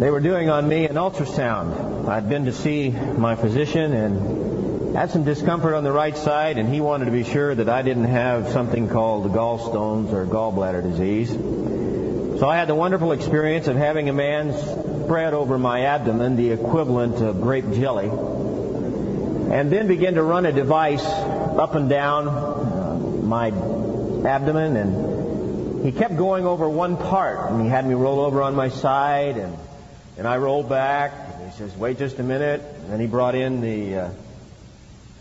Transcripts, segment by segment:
they were doing on me an ultrasound. I'd been to see my physician and had some discomfort on the right side, and he wanted to be sure that I didn't have something called gallstones or gallbladder disease. So I had the wonderful experience of having a man spread over my abdomen the equivalent of grape jelly, and then begin to run a device up and down uh, my abdomen, and he kept going over one part, and he had me roll over on my side, and and I rolled back. And he says, "Wait just a minute." And then he brought in the uh,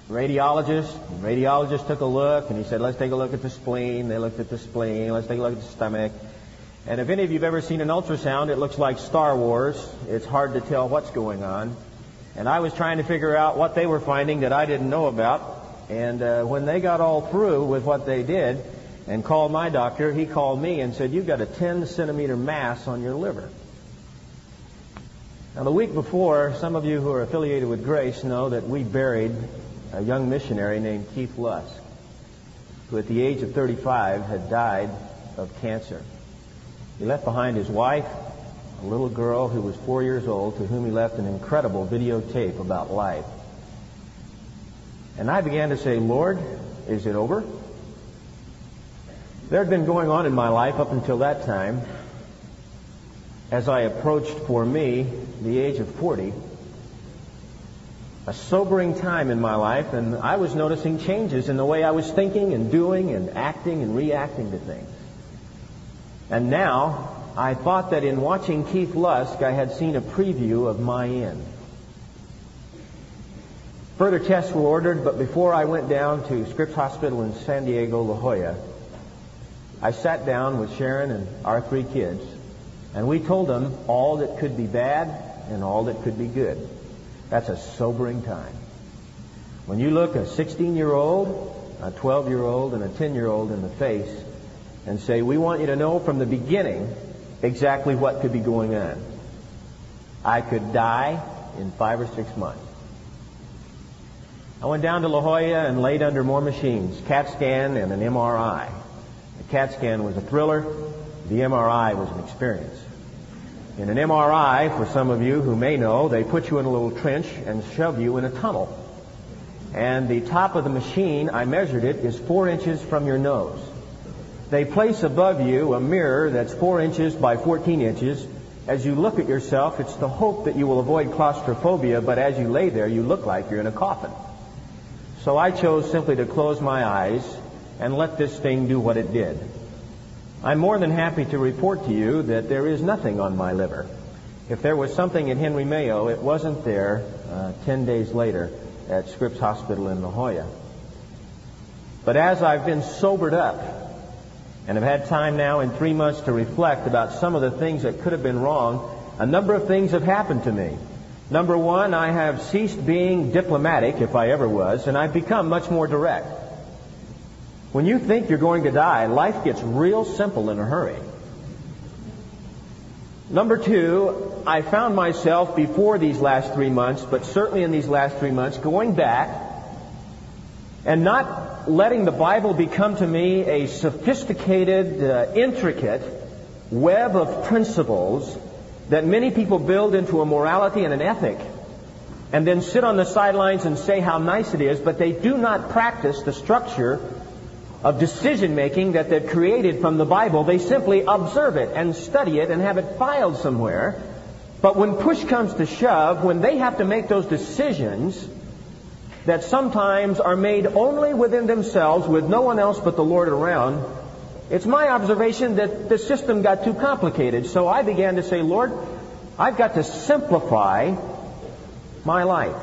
radiologist. The radiologist took a look, and he said, "Let's take a look at the spleen." They looked at the spleen. Let's take a look at the stomach. And if any of you have ever seen an ultrasound, it looks like Star Wars. It's hard to tell what's going on. And I was trying to figure out what they were finding that I didn't know about. And uh, when they got all through with what they did and called my doctor, he called me and said, You've got a 10 centimeter mass on your liver. Now, the week before, some of you who are affiliated with Grace know that we buried a young missionary named Keith Lusk, who at the age of 35 had died of cancer. He left behind his wife, a little girl who was four years old, to whom he left an incredible videotape about life. And I began to say, Lord, is it over? There had been going on in my life up until that time as I approached for me the age of 40, a sobering time in my life, and I was noticing changes in the way I was thinking and doing and acting and reacting to things. And now, I thought that in watching Keith Lusk, I had seen a preview of my end. Further tests were ordered, but before I went down to Scripps Hospital in San Diego, La Jolla, I sat down with Sharon and our three kids and we told them all that could be bad and all that could be good. That's a sobering time. When you look a 16 year old, a 12 year old, and a 10 year old in the face and say, We want you to know from the beginning exactly what could be going on. I could die in five or six months. I went down to La Jolla and laid under more machines, CAT scan and an MRI. The CAT scan was a thriller. The MRI was an experience. In an MRI, for some of you who may know, they put you in a little trench and shove you in a tunnel. And the top of the machine, I measured it, is four inches from your nose. They place above you a mirror that's four inches by 14 inches. As you look at yourself, it's the hope that you will avoid claustrophobia, but as you lay there, you look like you're in a coffin. So I chose simply to close my eyes and let this thing do what it did. I'm more than happy to report to you that there is nothing on my liver. If there was something at Henry Mayo, it wasn't there uh, 10 days later at Scripps Hospital in La Jolla. But as I've been sobered up and have had time now in three months to reflect about some of the things that could have been wrong, a number of things have happened to me. Number one, I have ceased being diplomatic, if I ever was, and I've become much more direct. When you think you're going to die, life gets real simple in a hurry. Number two, I found myself before these last three months, but certainly in these last three months, going back and not letting the Bible become to me a sophisticated, uh, intricate web of principles that many people build into a morality and an ethic and then sit on the sidelines and say how nice it is, but they do not practice the structure of decision making that they've created from the Bible. They simply observe it and study it and have it filed somewhere. But when push comes to shove, when they have to make those decisions that sometimes are made only within themselves with no one else but the Lord around, it's my observation that the system got too complicated. So I began to say, Lord, I've got to simplify my life.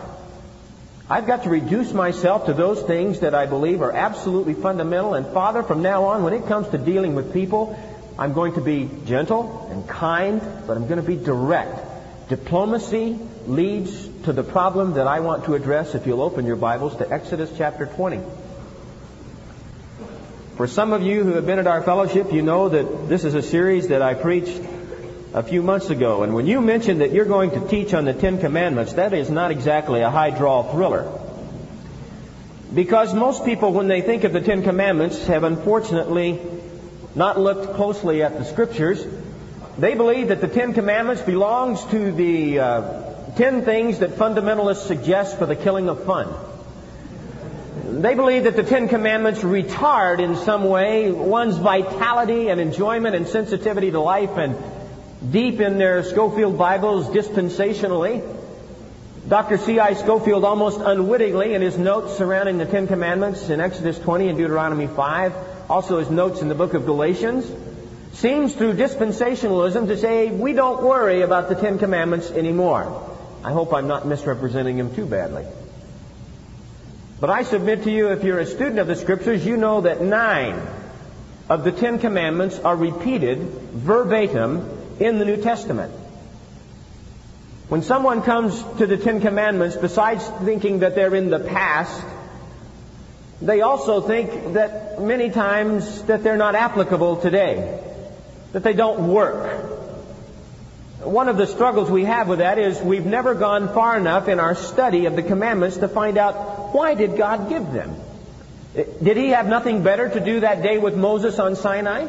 I've got to reduce myself to those things that I believe are absolutely fundamental. And Father, from now on, when it comes to dealing with people, I'm going to be gentle and kind, but I'm going to be direct. Diplomacy leads to the problem that I want to address if you'll open your Bibles to Exodus chapter 20. For some of you who have been at our fellowship, you know that this is a series that I preached a few months ago. And when you mentioned that you're going to teach on the Ten Commandments, that is not exactly a high draw thriller. Because most people, when they think of the Ten Commandments, have unfortunately not looked closely at the Scriptures They believe that the Ten Commandments belongs to the uh, ten things that fundamentalists suggest for the killing of fun. They believe that the Ten Commandments retard in some way one's vitality and enjoyment and sensitivity to life and deep in their Scofield Bibles dispensationally. Dr. C.I. Scofield almost unwittingly in his notes surrounding the Ten Commandments in Exodus 20 and Deuteronomy 5, also his notes in the book of Galatians, seems through dispensationalism to say we don't worry about the Ten Commandments anymore. I hope I'm not misrepresenting him too badly. But I submit to you, if you're a student of the Scriptures, you know that nine of the Ten Commandments are repeated verbatim in the New Testament. When someone comes to the Ten Commandments, besides thinking that they're in the past, they also think that many times that they're not applicable today that they don't work. One of the struggles we have with that is we've never gone far enough in our study of the commandments to find out why did God give them? Did he have nothing better to do that day with Moses on Sinai?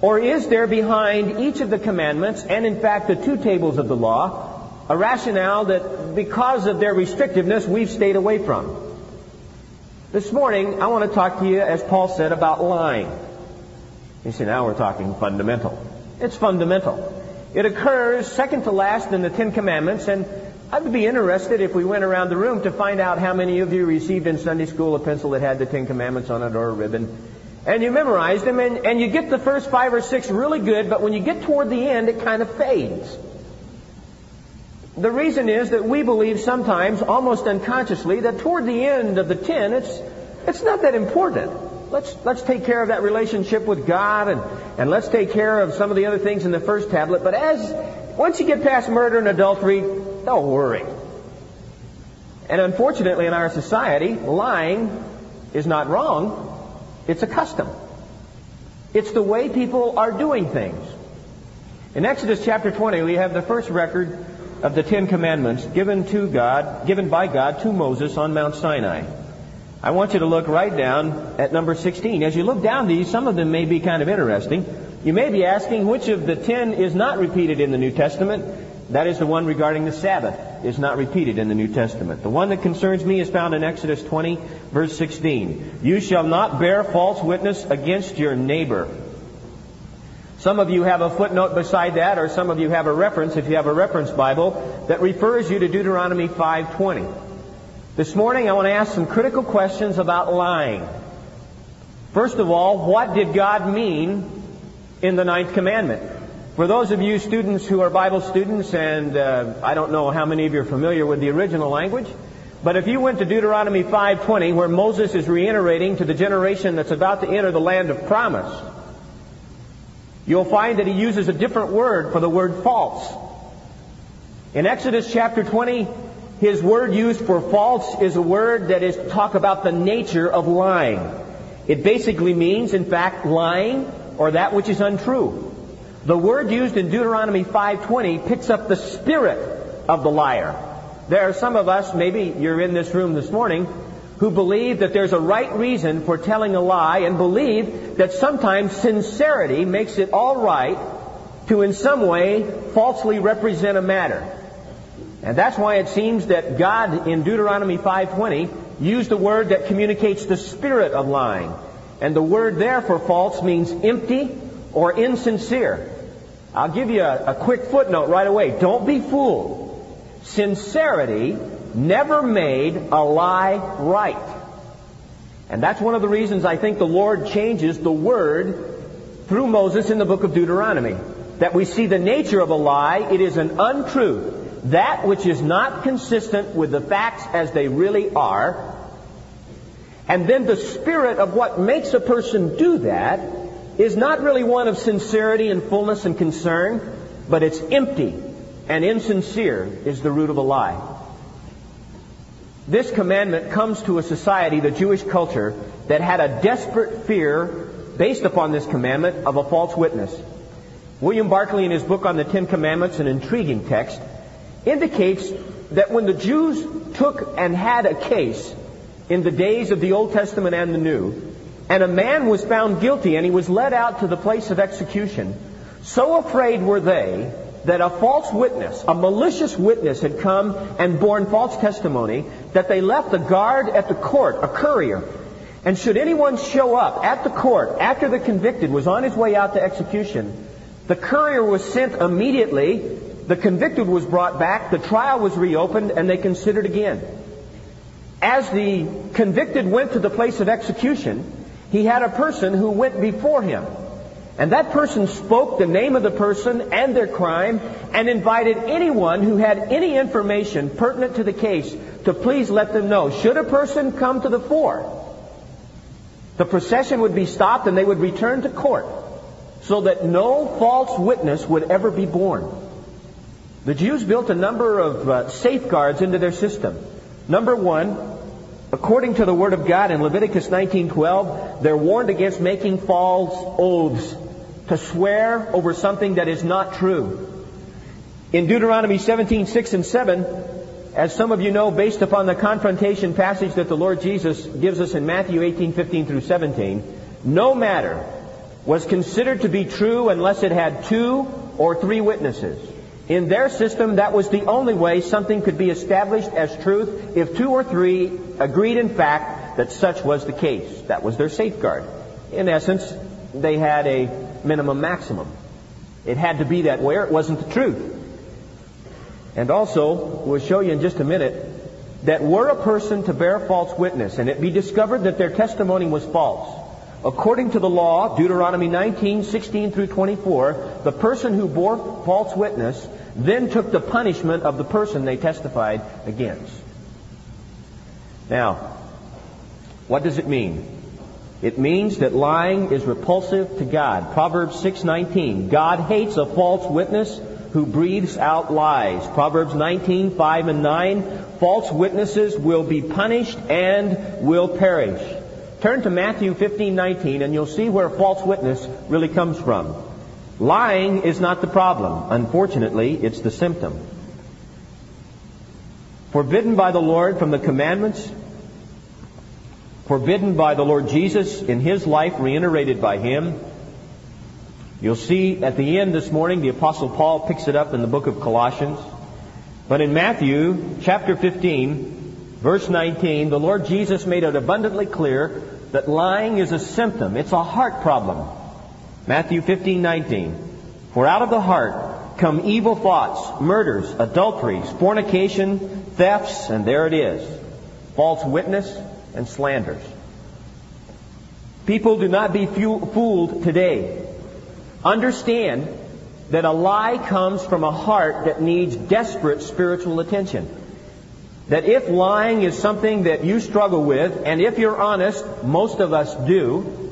Or is there behind each of the commandments, and in fact the two tables of the law, a rationale that because of their restrictiveness we've stayed away from? This morning I want to talk to you, as Paul said, about lying. You see, now we're talking fundamental. It's fundamental. It occurs second to last in the Ten Commandments, and I would be interested if we went around the room to find out how many of you received in Sunday school a pencil that had the Ten Commandments on it or a ribbon. And you memorize them, and, and you get the first five or six really good, but when you get toward the end, it kind of fades. The reason is that we believe sometimes, almost unconsciously, that toward the end of the ten, it's, it's not that important let's, let's take care of that relationship with God and, and let's take care of some of the other things in the first tablet. But as, once you get past murder and adultery, don't worry. And unfortunately in our society, lying is not wrong. It's a custom. It's the way people are doing things. In Exodus chapter 20, we have the first record of the Ten Commandments given to God, given by God to Moses on Mount Sinai. I want you to look right down at number 16. As you look down these, some of them may be kind of interesting. You may be asking which of the ten is not repeated in the New Testament. That is the one regarding the Sabbath is not repeated in the New Testament. The one that concerns me is found in Exodus 20, verse 16. You shall not bear false witness against your neighbor. Some of you have a footnote beside that, or some of you have a reference, if you have a reference Bible, that refers you to Deuteronomy 520. This morning I want to ask some critical questions about lying. First of all, what did God mean in the ninth commandment? For those of you students who are Bible students, and uh, I don't know how many of you are familiar with the original language, but if you went to Deuteronomy 5:20, where Moses is reiterating to the generation that's about to enter the land of promise, you'll find that he uses a different word for the word false. In Exodus chapter 20, his word used for false is a word that is talk about the nature of lying. It basically means, in fact, lying or that which is untrue. The word used in Deuteronomy 5:20 picks up the spirit of the liar. There are some of us, maybe you're in this room this morning, who believe that there's a right reason for telling a lie and believe that sometimes sincerity makes it all right to in some way falsely represent a matter. And that's why it seems that God in Deuteronomy 5:20 used a word that communicates the spirit of lying. And the word there for false means empty or insincere. I'll give you a, a quick footnote right away. Don't be fooled. Sincerity never made a lie right. And that's one of the reasons I think the Lord changes the word through Moses in the book of Deuteronomy. That we see the nature of a lie. It is an untruth that which is not consistent with the facts as they really are, and then the spirit of what makes a person do that is not really one of sincerity and fullness and concern, but it's empty and insincere is the root of a lie. This commandment comes to a society, the Jewish culture, that had a desperate fear based upon this commandment of a false witness. William Barclay, in his book on the Ten Commandments, an intriguing text, indicates that when the Jews took and had a case in the days of the Old Testament and the New, and a man was found guilty and he was led out to the place of execution, So afraid were they that a false witness, a malicious witness, had come and borne false testimony that they left a guard at the court, a courier. And should anyone show up at the court after the convicted was on his way out to execution, the courier was sent immediately, the convicted was brought back, the trial was reopened, and they considered again. As the convicted went to the place of execution, he had a person who went before him. And that person spoke the name of the person and their crime and invited anyone who had any information pertinent to the case to please let them know. Should a person come to the fore, the procession would be stopped and they would return to court so that no false witness would ever be borne. The Jews built a number of uh, safeguards into their system. Number one, according to the Word of God in Leviticus 19:12, they're warned against making false oaths to swear over something that is not true. In Deuteronomy 17:6 and 7, as some of you know, based upon the confrontation passage that the Lord Jesus gives us in Matthew 18:15 through 17, no matter was considered to be true unless it had two or three witnesses. In their system, that was the only way something could be established as truth if two or three agreed in fact that such was the case. That was their safeguard. In essence, they had a minimum maximum. It had to be that way or it wasn't the truth. And also, we'll show you in just a minute, that were a person to bear false witness and it be discovered that their testimony was false, according to the law, Deuteronomy 19, 16 through 24, the person who bore false witness then took the punishment of the person they testified against. Now, what does it mean? It means that lying is repulsive to God. Proverbs 6:19. God hates a false witness who breathes out lies. Proverbs 19:5 and 9. False witnesses will be punished and will perish. Turn to Matthew 15:19 and you'll see where false witness really comes from. Lying is not the problem. Unfortunately, it's the symptom. Forbidden by the Lord from the commandments forbidden by the Lord Jesus in his life, reiterated by him. You'll see at the end this morning, the Apostle Paul picks it up in the book of Colossians. But in Matthew chapter 15, verse 19, the Lord Jesus made it abundantly clear that lying is a symptom. It's a heart problem. Matthew 15, 19. For out of the heart come evil thoughts, murders, adulteries, fornication, thefts, and there it is. False witness, and slanders. People do not be fooled today. Understand that a lie comes from a heart that needs desperate spiritual attention. That if lying is something that you struggle with, and if you're honest, most of us do,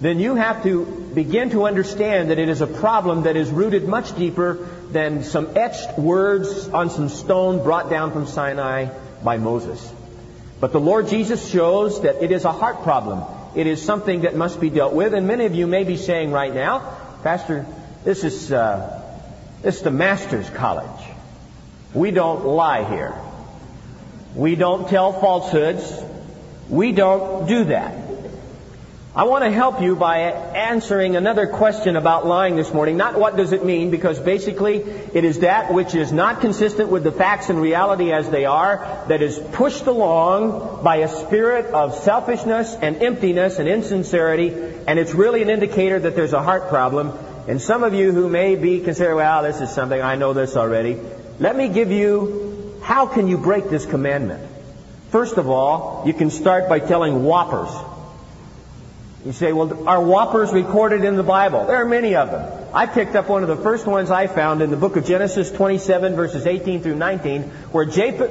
then you have to begin to understand that it is a problem that is rooted much deeper than some etched words on some stone brought down from Sinai by Moses. But the Lord Jesus shows that it is a heart problem. It is something that must be dealt with. And many of you may be saying right now, Pastor, this is, uh, this is the master's college. We don't lie here. We don't tell falsehoods. We don't do that. I want to help you by answering another question about lying this morning. Not what does it mean, because basically it is that which is not consistent with the facts and reality as they are, that is pushed along by a spirit of selfishness and emptiness and insincerity, and it's really an indicator that there's a heart problem. And some of you who may be considering, well, this is something, I know this already. Let me give you, how can you break this commandment? First of all, you can start by telling whoppers. You say, well, are whoppers recorded in the Bible? There are many of them. I picked up one of the first ones I found in the book of Genesis 27, verses 18 through 19, where Jacob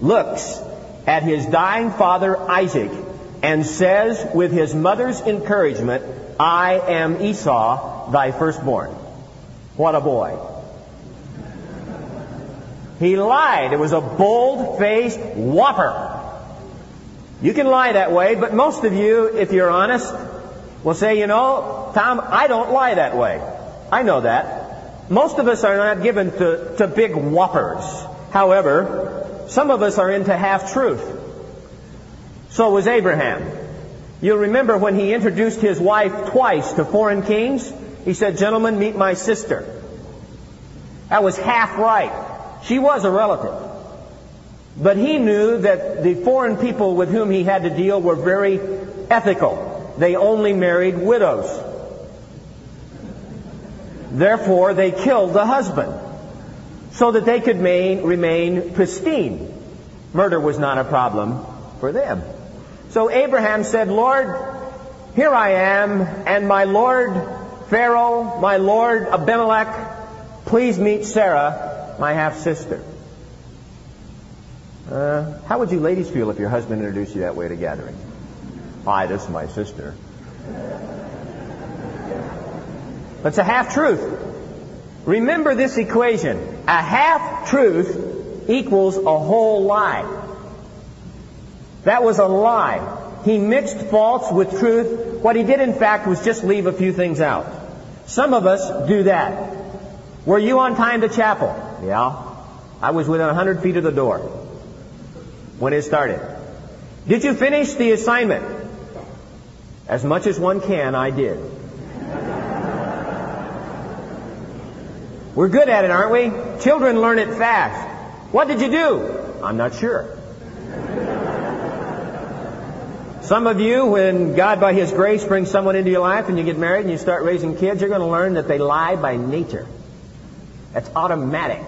looks at his dying father Isaac and says, with his mother's encouragement, I am Esau, thy firstborn. What a boy. He lied. It was a bold faced whopper. You can lie that way, but most of you, if you're honest, will say, you know, Tom, I don't lie that way. I know that. Most of us are not given to, to big whoppers. However, some of us are into half truth. So was Abraham. You'll remember when he introduced his wife twice to foreign kings, he said, Gentlemen, meet my sister. That was half right. She was a relative. But he knew that the foreign people with whom he had to deal were very ethical. They only married widows. Therefore, they killed the husband so that they could main, remain pristine. Murder was not a problem for them. So Abraham said, Lord, here I am, and my Lord Pharaoh, my Lord Abimelech, please meet Sarah, my half sister. Uh, how would you ladies feel if your husband introduced you that way at a gathering? Hi, this is my sister. That's a half truth. Remember this equation. A half truth equals a whole lie. That was a lie. He mixed false with truth. What he did, in fact, was just leave a few things out. Some of us do that. Were you on time to chapel? Yeah. I was within 100 feet of the door when it started. Did you finish the assignment? As much as one can, I did. We're good at it, aren't we? Children learn it fast. What did you do? I'm not sure. Some of you, when God by His grace brings someone into your life and you get married and you start raising kids, you're going to learn that they lie by nature. That's automatic.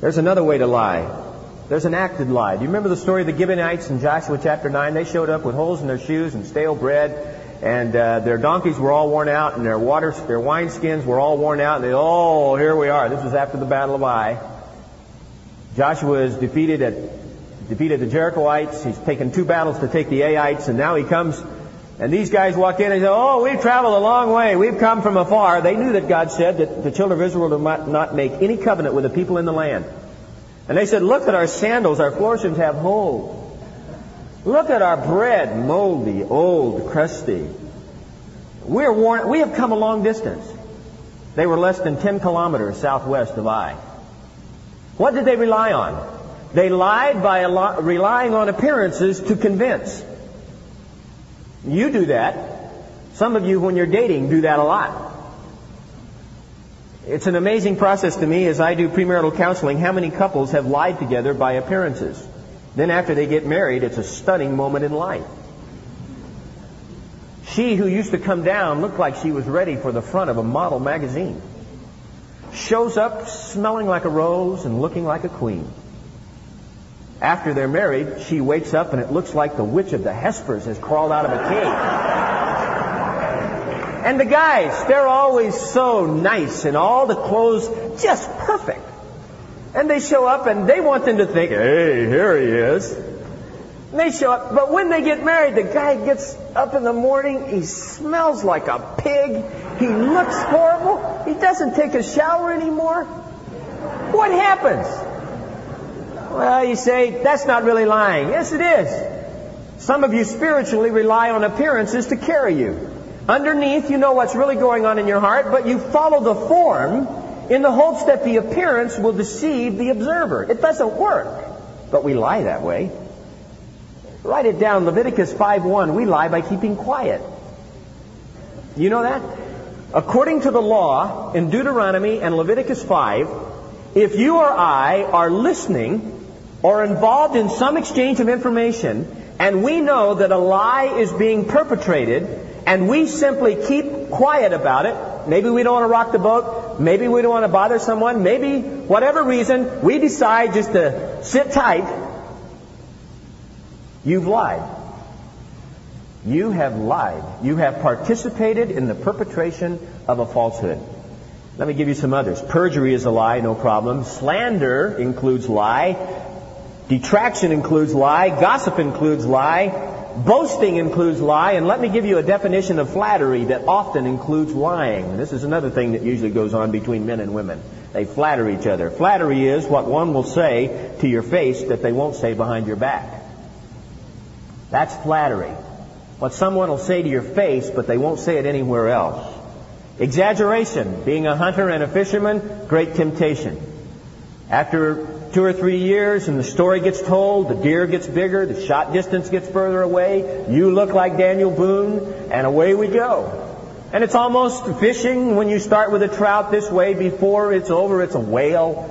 There's another way to lie. There's an acted lie. Do you remember the story of the Gibeonites in Joshua chapter 9? They showed up with holes in their shoes and stale bread and uh, their donkeys were all worn out, and their water, their wineskins were all worn out. And they, oh, here we are. This was after the Battle of Ai. Joshua is defeated at defeated the Jerichoites. He's taken two battles to take the Aites, and now he comes. And these guys walk in and say, "Oh, we've traveled a long way. We've come from afar." They knew that God said that the children of Israel would not make any covenant with the people in the land. And they said, "Look at our sandals. Our foreskins have holes." Look at our bread, moldy, old, crusty. We're worn, we have come a long distance. They were less than 10 kilometers southwest of Ai. What did they rely on? They lied by relying on appearances to convince. You do that. Some of you, when you're dating, do that a lot. It's an amazing process to me as I do premarital counseling how many couples have lied together by appearances. Then after they get married, it's a stunning moment in life. She who used to come down looked like she was ready for the front of a model magazine. Shows up smelling like a rose and looking like a queen. After they're married, she wakes up and it looks like the witch of the Hespers has crawled out of a cave. And the guys, they're always so nice and all the clothes just perfect. And they show up and they want them to think, hey, here he is. And they show up. But when they get married, the guy gets up in the morning. He smells like a pig. He looks horrible. He doesn't take a shower anymore. What happens? Well, you say, that's not really lying. Yes, it is. Some of you spiritually rely on appearances to carry you. Underneath, you know what's really going on in your heart, but you follow the form in the hopes that the appearance will deceive the observer. It doesn't work, but we lie that way. Write it down, Leviticus 5:1. We lie by keeping quiet. You know that? According to the law in Deuteronomy and Leviticus 5, if you or I are listening or involved in some exchange of information, and we know that a lie is being perpetrated, and we simply keep quiet about it, maybe we don't want to rock the boat, maybe we don't want to bother someone, maybe whatever reason, we decide just to sit tight, you've lied. You have lied. You have participated in the perpetration of a falsehood. Let me give you some others. Perjury is a lie, no problem. Slander includes lie. Detraction includes lie. Gossip includes lie. Boasting includes lie. And let me give you a definition of flattery that often includes lying. This is another thing that usually goes on between men and women. They flatter each other. Flattery is what one will say to your face that they won't say behind your back. That's flattery. What someone will say to your face, but they won't say it anywhere else. Exaggeration. Being a hunter and a fisherman, great temptation. After two or three years and the story gets told, the deer gets bigger, the shot distance gets further away, you look like Daniel Boone, and away we go. And it's almost fishing when you start with a trout this way, before it's over, it's a whale.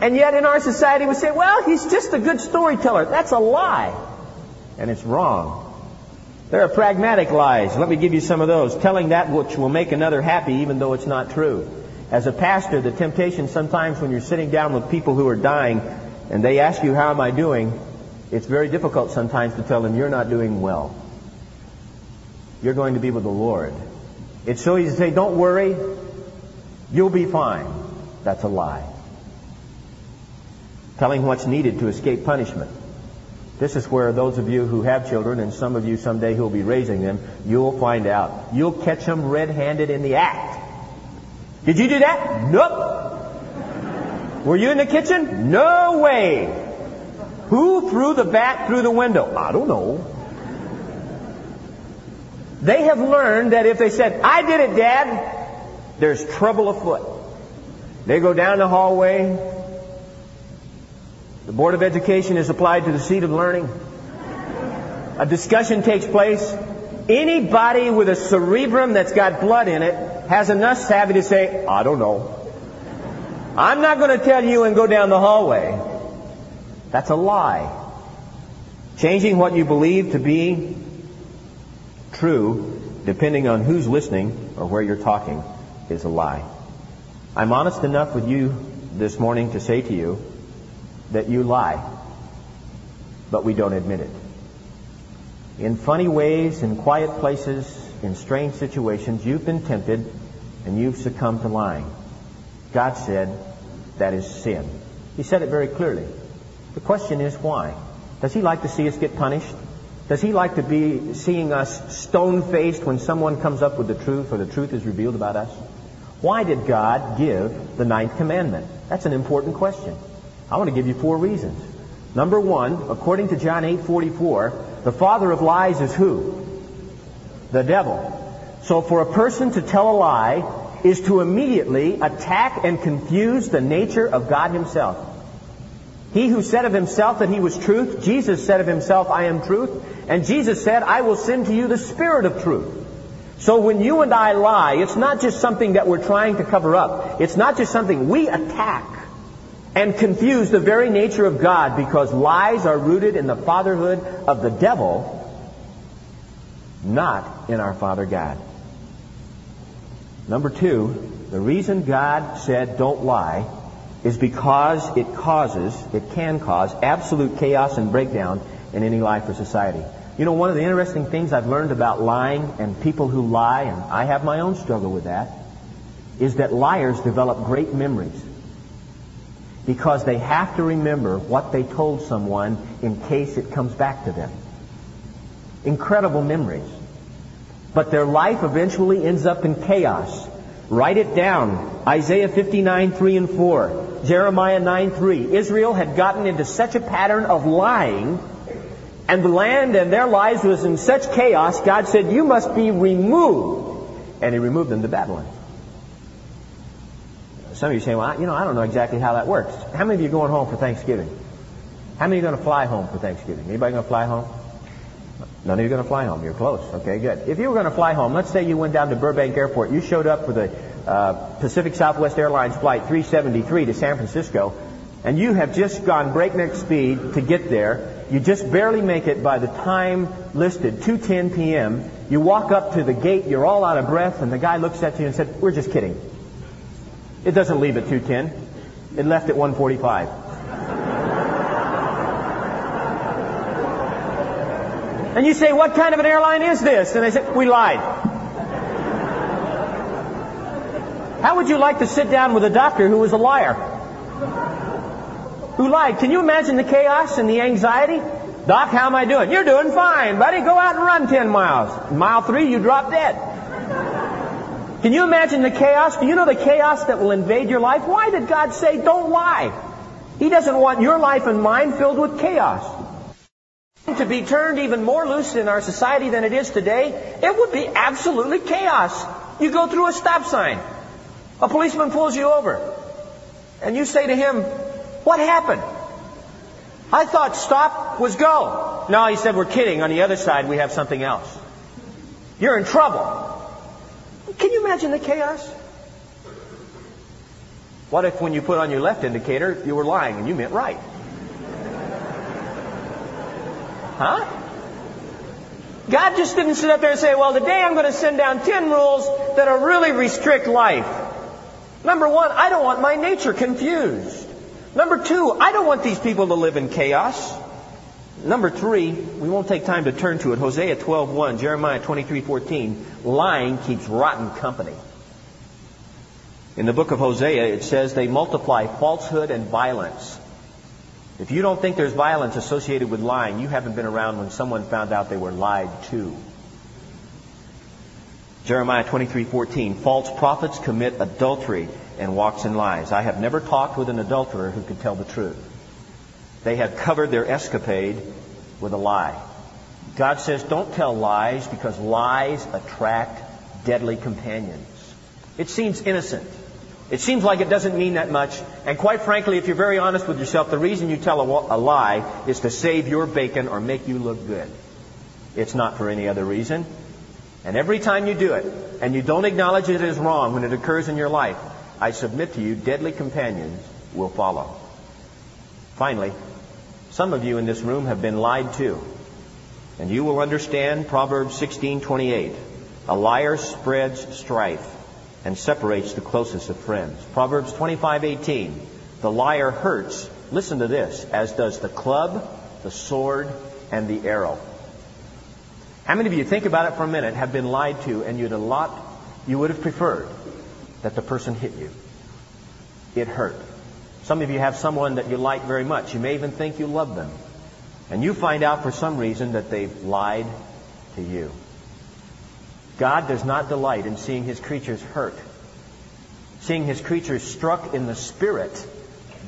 And yet in our society we say, well, he's just a good storyteller. That's a lie. And it's wrong. There are pragmatic lies. Let me give you some of those. Telling that which will make another happy even though it's not true. As a pastor, the temptation sometimes when you're sitting down with people who are dying and they ask you, how am I doing? It's very difficult sometimes to tell them you're not doing well. You're going to be with the Lord. It's so easy to say, don't worry. You'll be fine. That's a lie. Telling what's needed to escape punishment. This is where those of you who have children, and some of you someday who will be raising them, you'll find out. You'll catch them red-handed in the act. Did you do that? Nope. Were you in the kitchen? No way. Who threw the bat through the window? I don't know. They have learned that if they said, I did it, Dad, there's trouble afoot. They go down the hallway. The Board of Education is applied to the seat of learning. A discussion takes place. Anybody with a cerebrum that's got blood in it has enough savvy to say, I don't know. I'm not going to tell you and go down the hallway. That's a lie. Changing what you believe to be true, depending on who's listening or where you're talking, is a lie. I'm honest enough with you this morning to say to you that you lie, but we don't admit it. In funny ways, in quiet places, in strange situations, you've been tempted and you've succumbed to lying. God said that is sin. He said it very clearly. The question is why? Does he like to see us get punished? Does he like to be seeing us stone faced when someone comes up with the truth or the truth is revealed about us? Why did God give the ninth commandment? That's an important question. I want to give you four reasons. Number one, according to John 8:44, the father of lies is who? The devil. So for a person to tell a lie is to immediately attack and confuse the nature of God himself. He who said of himself that he was truth, Jesus said of himself, I am truth, and Jesus said, I will send to you the Spirit of truth. So when you and I lie, it's not just something that we're trying to cover up. It's not just something we attack and confuse the very nature of God because lies are rooted in the fatherhood of the devil, not in our Father God. Number two, the reason God said don't lie is because it causes, it can cause absolute chaos and breakdown in any life or society. You know, one of the interesting things I've learned about lying and people who lie, and I have my own struggle with that, is that liars develop great memories because they have to remember what they told someone in case it comes back to them. Incredible memories. But their life eventually ends up in chaos. Write it down. Isaiah 59, 3 and 4. Jeremiah 9, 3. Israel had gotten into such a pattern of lying, and the land and their lives was in such chaos, God said, You must be removed. And He removed them to Babylon. Some of you say, well, you know, I don't know exactly how that works. How many of you are going home for Thanksgiving? How many are going to fly home for Thanksgiving? Anybody going to fly home? None of you are going to fly home. You're close. Okay, good. If you were going to fly home, let's say you went down to Burbank Airport. You showed up for the uh, Pacific Southwest Airlines flight 373 to San Francisco, and you have just gone breakneck speed to get there. You just barely make it by the time listed, 2:10 p.m. You walk up to the gate. You're all out of breath, and the guy looks at you and said, "We're just kidding." It doesn't leave at 210. It left at 145. And you say, what kind of an airline is this? And they say, we lied. How would you like to sit down with a doctor who was a liar? Who lied? Can you imagine the chaos and the anxiety? Doc, how am I doing? You're doing fine, buddy. Go out and run 10 miles. Mile three, you drop dead. Can you imagine the chaos? Do you know the chaos that will invade your life? Why did God say, don't lie? He doesn't want your life and mine filled with chaos. To be turned even more loose in our society than it is today, it would be absolutely chaos. You go through a stop sign. A policeman pulls you over. And you say to him, What happened? I thought stop was go. No, he said, We're kidding. On the other side, we have something else. You're in trouble. Can you imagine the chaos? What if when you put on your left indicator, you were lying and you meant right? Huh? God just didn't sit up there and say, well, today I'm going to send down 10 rules that'll really restrict life. Number one, I don't want my nature confused. Number two, I don't want these people to live in chaos. Number three, we won't take time to turn to it. Hosea 12.1, Jeremiah 23.14, lying keeps rotten company. In the book of Hosea, it says they multiply falsehood and violence. If you don't think there's violence associated with lying, you haven't been around when someone found out they were lied to. Jeremiah 23:14 False prophets commit adultery and walks in lies. I have never talked with an adulterer who could tell the truth. They have covered their escapade with a lie. God says don't tell lies because lies attract deadly companions. It seems innocent. It seems like it doesn't mean that much. And quite frankly, if you're very honest with yourself, the reason you tell a, a, lie is to save your bacon or make you look good. It's not for any other reason. And every time you do it, and you don't acknowledge it as wrong when it occurs in your life, I submit to you, deadly companions will follow. Finally, some of you in this room have been lied to. And you will understand Proverbs 16:28. A liar spreads strife and separates the closest of friends. Proverbs 25:18. The liar hurts, listen to this, as does the club, the sword, and the arrow. How many of you think about it for a minute have been lied to and you'd a lot you would have preferred that the person hit you. It hurt. Some of you have someone that you like very much. You may even think you love them. And you find out for some reason that they've lied to you. God does not delight in seeing his creatures hurt, seeing his creatures struck in the spirit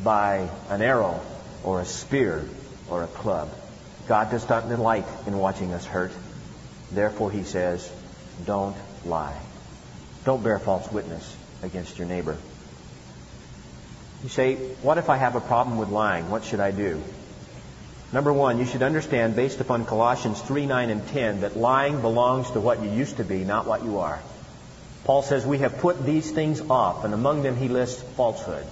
by an arrow or a spear or a club. God does not delight in watching us hurt. Therefore, he says, don't lie. Don't bear false witness against your neighbor. You say, what if I have a problem with lying? What should I do? Number one, you should understand, based upon Colossians 3, 9, and 10, that lying belongs to what you used to be, not what you are. Paul says we have put these things off, and among them he lists falsehood.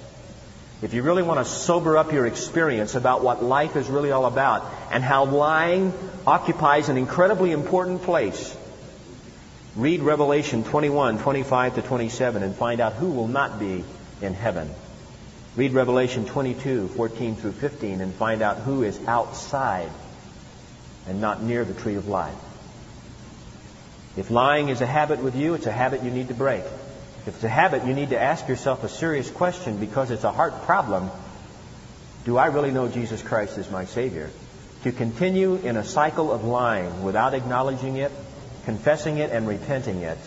If you really want to sober up your experience about what life is really all about and how lying occupies an incredibly important place, read Revelation 21, 25 to 27 and find out who will not be in heaven. Read Revelation 22, 14 through 15 and find out who is outside and not near the tree of life. If lying is a habit with you, it's a habit you need to break. If it's a habit, you need to ask yourself a serious question because it's a heart problem. Do I really know Jesus Christ as my Savior? To continue in a cycle of lying without acknowledging it, confessing it, and repenting it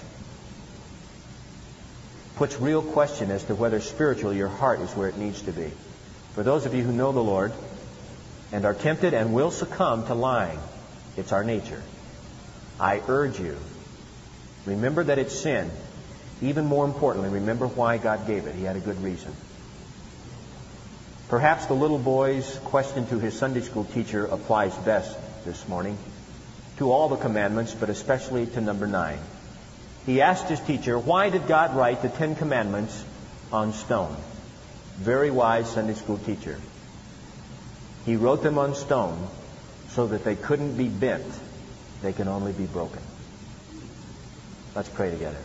puts real question as to whether spiritually your heart is where it needs to be. For those of you who know the Lord and are tempted and will succumb to lying, it's our nature. I urge you, remember that it's sin even more importantly, remember why God gave it. He had a good reason. Perhaps the little boy's question to his Sunday school teacher applies best this morning to all the commandments, but especially to number nine. He asked his teacher, Why did God write the Ten Commandments on stone? Very wise Sunday school teacher. He wrote them on stone so that they couldn't be bent, they can only be broken. Let's pray together.